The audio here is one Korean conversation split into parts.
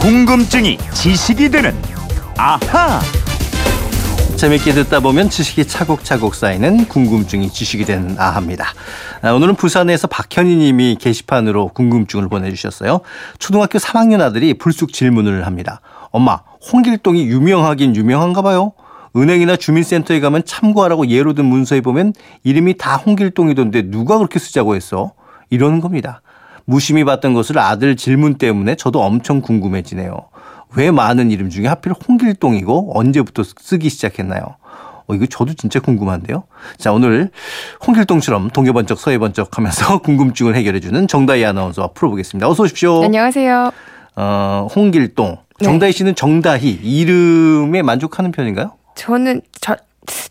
궁금증이 지식이 되는 아하. 재밌게 듣다 보면 지식이 차곡차곡 쌓이는 궁금증이 지식이 되는 아합니다. 아, 오늘은 부산에서 박현희 님이 게시판으로 궁금증을 보내주셨어요. 초등학교 3학년 아들이 불쑥 질문을 합니다. 엄마, 홍길동이 유명하긴 유명한가 봐요? 은행이나 주민센터에 가면 참고하라고 예로 든 문서에 보면 이름이 다 홍길동이던데 누가 그렇게 쓰자고 했어? 이러는 겁니다. 무심히 봤던 것을 아들 질문 때문에 저도 엄청 궁금해지네요. 왜 많은 이름 중에 하필 홍길동이고 언제부터 쓰기 시작했나요? 어, 이거 저도 진짜 궁금한데요. 자, 오늘 홍길동처럼 동해번쩍 서해번쩍 하면서 궁금증을 해결해주는 정다희 아나운서와 풀어보겠습니다. 어서 오십시오. 안녕하세요. 어, 홍길동. 네. 정다희 씨는 정다희 이름에 만족하는 편인가요? 저는 저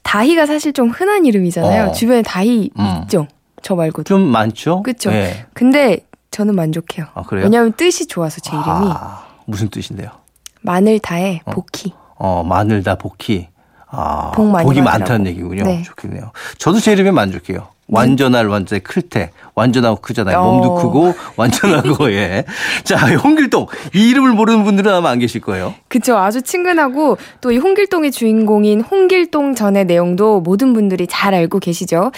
다희가 사실 좀 흔한 이름이잖아요. 어. 주변에 다희 음. 있죠. 저 말고도. 좀 많죠? 그쵸. 네. 근데 저는 만족해요. 아, 그래요? 왜냐하면 뜻이 좋아서 제 이름이 아, 무슨 뜻인데요? 마늘 다에 복희. 어, 마늘 다 복희. 아, 복 복이. 많다는 얘기군요. 네. 좋겠네요. 저도 제 이름에 만족해요. 완전할 완전히 클테. 완전하고 크잖아요. 어. 몸도 크고 완전하고 예. 자, 홍길동. 이 이름을 모르는 분들은 아마 안 계실 거예요. 그쵸. 아주 친근하고 또 이 홍길동의 주인공인 홍길동 전의 내용도 모든 분들이 잘 알고 계시죠.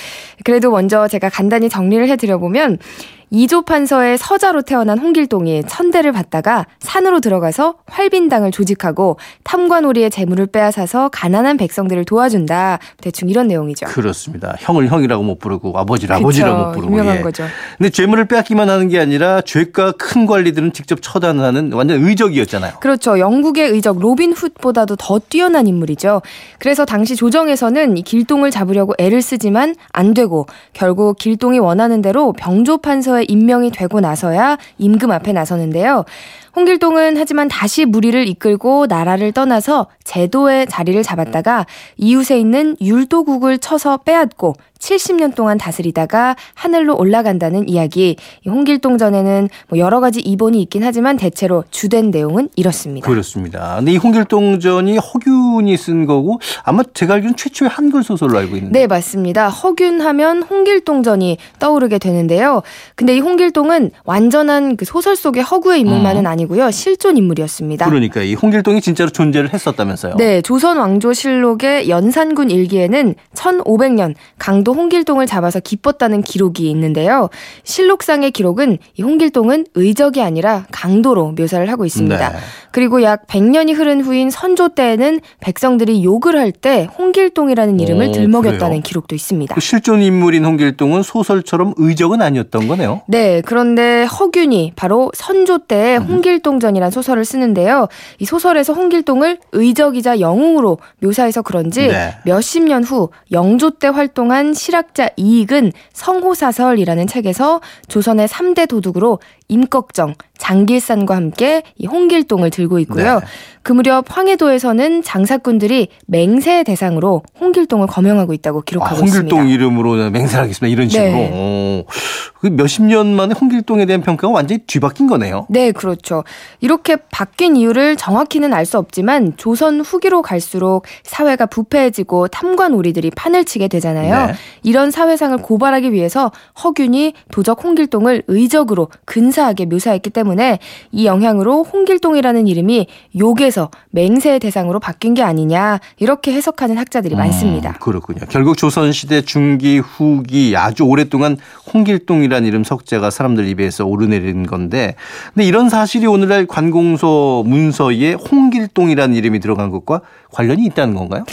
그래도 먼저 제가 간단히 정리를 해 드려 보면 이조 판서의 서자로 태어난 홍길동이 천대를 받다가 산으로 들어가서 활빈당을 조직하고 탐관오리의 재물을 빼앗아서 가난한 백성들을 도와준다. 대충 이런 내용이죠. 그렇습니다. 형을 형이라고 못 부르고 아버지를 그쵸. 아버지라고 못 부르고. 유명한 예. 거죠. 근데 재물을 빼앗기만 하는 게 아니라 죄가 큰 관리들은 직접 처단하는 완전 의적이었잖아요. 그렇죠. 영국의 의적 로빈 훗보다도 더 뛰어난 인물이죠. 그래서 당시 조정에서는 이 길동을 잡으려고 애를 쓰지만 안 되고 결국 길동이 원하는 대로 병조 판서 에 임명이 되고 나서야 임금 앞에 나서는데요. 홍길동은 하지만 다시 무리를 이끌고 나라를 떠나서 제도의 자리를 잡았다가 이웃에 있는 율도국을 쳐서 빼앗고 70년 동안 다스리다가 하늘로 올라간다는 이야기. 이 홍길동 전에는 뭐 여러 가지 이본이 있긴 하지만 대체로 주된 내용은 이렇습니다. 그렇습니다. 근데 이 홍길동 전이 허균이 쓴 거고 아마 제가 알기로는 최초의 한글 소설로 알고 있는데. 네, 맞습니다. 허균 하면 홍길동 전이 떠오르게 되는데요. 근데 이 홍길동은 완전한 그 소설 속의 허구의 인물만은 아니고 요. 실존 인물이었습니다. 음. 그러니까 이 홍길동이 진짜로 존재를 했었다면서요. 네, 조선 왕조실록의 연산군 일기에는 1500년 강도 홍길동을 잡아서 기뻤다는 기록이 있는데요. 실록상의 기록은 이 홍길동은 의적이 아니라 강도로 묘사를 하고 있습니다. 네. 그리고 약 100년이 흐른 후인 선조 때에는 백성들이 욕을 할 때 홍길동이라는 이름을 오, 들먹였다는 그래요? 기록도 있습니다. 그 실존 인물인 홍길동은 소설처럼 의적은 아니었던 거네요. 네, 그런데 허균이 바로 선조 때 음. 홍길동전이란 소설을 쓰는데요. 이 소설에서 홍길동을 의적이자 영웅으로 묘사해서 그런지 네. 몇십 년 후 영조 때 활동한 실학자 이익은 성호사설이라는 책에서 조선의 3대 도둑으로 임꺽정, 장길산과 함께 이 홍길동을 들고 있고요. 네. 그 무렵 황해도에서는 장사꾼들이 맹세 대상으로 홍길동을 거명하고 있다고 아, 기록하고 홍길동 있습니다. 이름으로 맹세하겠습니다. 이런 네. 식으로. 오. 그 몇십 년 만에 홍길동에 대한 평가가 완전히 뒤바뀐 거네요. 네, 그렇죠. 이렇게 바뀐 이유를 정확히는 알 수 없지만 조선 후기로 갈수록 사회가 부패해지고 탐관오리들이 판을 치게 되잖아요. 네. 이런 사회상을 고발하기 위해서 허균이 도적 홍길동을 의적으로 근사하게 묘사했기 때문에 이 영향으로 홍길동이라는 이름이 욕에서 맹세의 대상으로 바뀐 게 아니냐 이렇게 해석하는 학자들이 많습니다. 음, 그렇군요. 결국 조선시대 중기 후기 아주 오랫동안 홍길동이 라는 이름 석자가 사람들 입에서 오르내린 건데 근데 이런 사실이 오늘날 관공서 문서에 홍길동이라는 이름이 들어간 것과 관련이 있다는 건가요?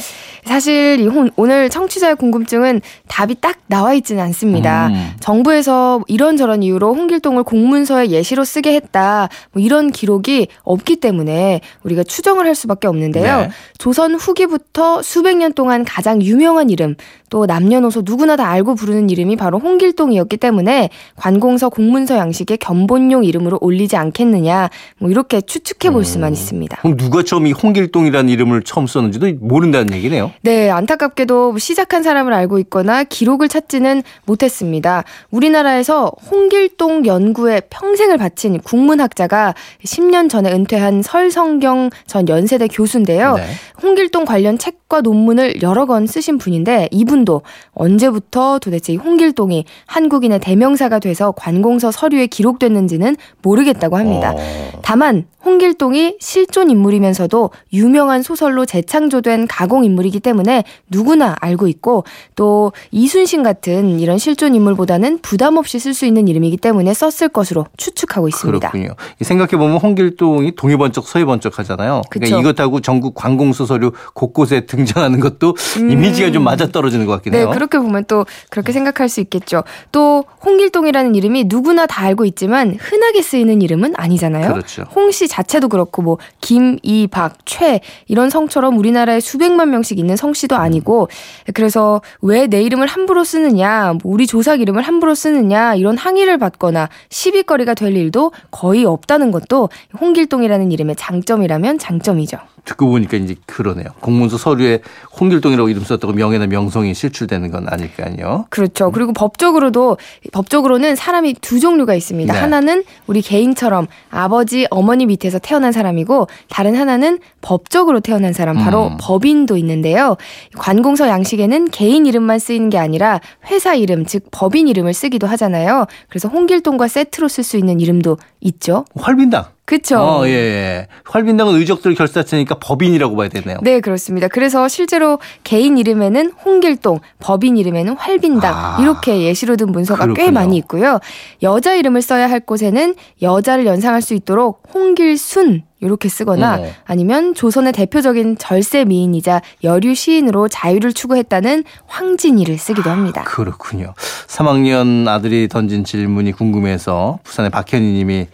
사실 이 혼- 오늘 청취자의 궁금증은 답이 딱 나와 있지는 않습니다. 음. 정부에서 이런저런 이유로 홍길동을 공문서에 예시로 쓰게 했다. 뭐 이런 기록이 없기 때문에 우리가 추정을 할 수밖에 없는데요. 네. 조선 후기부터 수백 년 동안 가장 유명한 이름, 또 남녀노소 누구나 다 알고 부르는 이름이 바로 홍길동이었기 때문에 관공서 공문서 양식에 견본용 이름으로 올리지 않겠느냐. 뭐 이렇게 추측해 볼 수만 있습니다. 그럼 누가 처음 이 홍길동이라는 이름을 처음 썼는지도 모른다는 얘기네요. 네, 안타깝게도 시작한 사람을 알고 있거나 기록을 찾지는 못했습니다. 우리나라에서 홍길동 연구에 평생을 바친 국문학자가 10년 전에 은퇴한 설성경 전 연세대 교수인데요. 네. 홍길동 관련 책과 논문을 여러 권 쓰신 분인데 이분도 언제부터 도대체 이 홍길동이 한국인의 대명 사가 돼서 관공서 서류에 기록됐는지는 모르겠다고 합니다. 어. 다만 홍길동이 실존 인물이면서도 유명한 소설로 재창조된 가공 인물이기 때문에 누구나 알고 있고 또 이순신 같은 이런 실존 인물보다는 부담 없이 쓸 수 있는 이름이기 때문에 썼을 것으로 추측하고 있습니다. 그렇군요. 생각해 보면 홍길동이 동해 번쩍 서해 번쩍 하잖아요. 그러니까 이것하고 전국 관공서서류 곳곳에 등장하는 것도 음. 이미지가 좀 맞아 떨어지는 것 같긴 네, 해요. 네, 그렇게 보면 또 그렇게 생각할 수 있겠죠. 또 홍길동이라는 이름이 누구나 다 알고 있지만 흔하게 쓰이는 이름은 아니잖아요. 그렇죠. 홍씨 자체도 그렇고 뭐 김, 이, 박, 최 이런 성처럼 우리나라에 수백만 명씩 있는 성씨도 아니고 그래서 왜 내 이름을 함부로 쓰느냐, 뭐 우리 조상 이름을 함부로 쓰느냐 이런 항의를 받거나 시비거리가 될 일도 거의 없다는 것도 홍길동이라는 이름의 장점이라면 장점이죠. 듣고 보니까 이제 그러네요. 공문서 서류에 홍길동이라고 이름 썼다고 명예나 명성이 실출되는 건 아닐까요? 그렇죠. 그리고 법적으로도 법적으로는 사람이 두 종류가 있습니다. 네. 하나는 우리 개인처럼 아버지, 어머니 밑에서 태어난 사람이고 다른 하나는 법적으로 태어난 사람 바로 음. 법인도 있는데요. 관공서 양식에는 개인 이름만 쓰이는 게 아니라 회사 이름 즉 법인 이름을 쓰기도 하잖아요. 그래서 홍길동과 세트로 쓸 수 있는 이름도 있죠. 활빈당. 그쵸. 어, 예, 예. 활빈당은 의적들 결사체니까 법인이라고 봐야 되네요. 네, 그렇습니다. 그래서 실제로 개인 이름에는 홍길동, 법인 이름에는 활빈당 아, 이렇게 예시로 든 문서가 그렇군요. 꽤 많이 있고요. 여자 이름을 써야 할 곳에는 여자를 연상할 수 있도록 홍길순 이렇게 쓰거나 어. 아니면 조선의 대표적인 절세 미인이자 여류 시인으로 자유를 추구했다는 황진이를 쓰기도 합니다. 아, 그렇군요. 3학년 아들이 던진 질문이 궁금해서 부산의 박현희 님이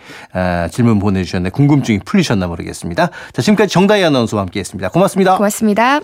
질문 보내주셨는데 궁금증이 풀리셨나 모르겠습니다. 자, 지금까지 정다희 아나운서와 함께했습니다. 고맙습니다. 고맙습니다.